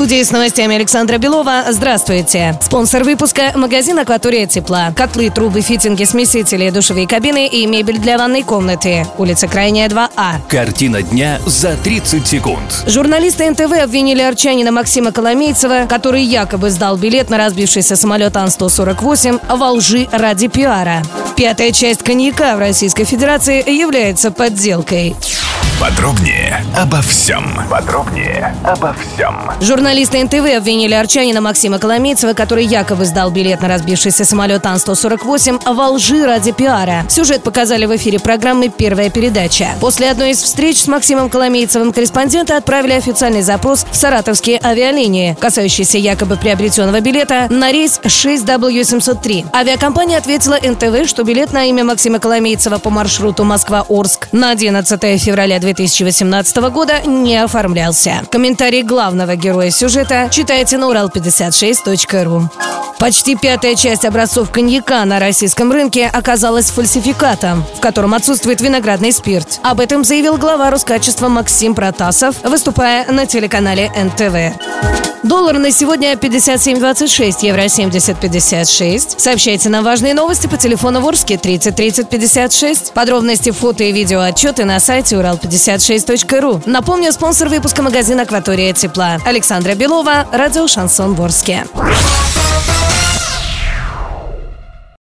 Студии с новостями Александра Белова. Здравствуйте. Спонсор выпуска – магазин «Акватория тепла». Котлы, трубы, фитинги, смесители, душевые кабины и мебель для ванной комнаты. Улица Крайняя, 2А. Картина дня за 30 секунд. Журналисты НТВ обвинили арчанина Максима Коломейцева, который якобы сдал билет на разбившийся самолет Ан-148 во лжи ради пиара. Пятая часть коньяка в Российской Федерации является подделкой. Подробнее обо всем. Подробнее обо всем. Журналисты НТВ обвинили арчанина Максима Коломейцева, который якобы сдал билет на разбившийся самолет Ан-148 во лжи ради пиара. Сюжет показали в эфире программы «Первая передача». После одной из встреч с Максимом Коломейцевым корреспонденты отправили официальный запрос в саратовские авиалинии, касающийся якобы приобретенного билета на рейс 6W703. Авиакомпания ответила НТВ, что билет на имя Максима Коломейцева по маршруту Москва-Орск на 11 февраля 2018 года не оформлялся. Комментарий главного героя сюжета читайте на урал56.ру. Почти пятая часть образцов коньяка на российском рынке оказалась фальсификатом, в котором отсутствует виноградный спирт. Об этом заявил глава Роскачества Максим Протасов, выступая на телеканале НТВ. Доллар на сегодня 57.26, евро 70.56. Сообщайте нам важные новости по телефону Ворске 30 30 56. Подробности, фото и видео отчеты на сайте урал56.ру. Напомню, спонсор выпуска магазин «Акватория тепла». Александра Белова, радио «Шансон Ворске».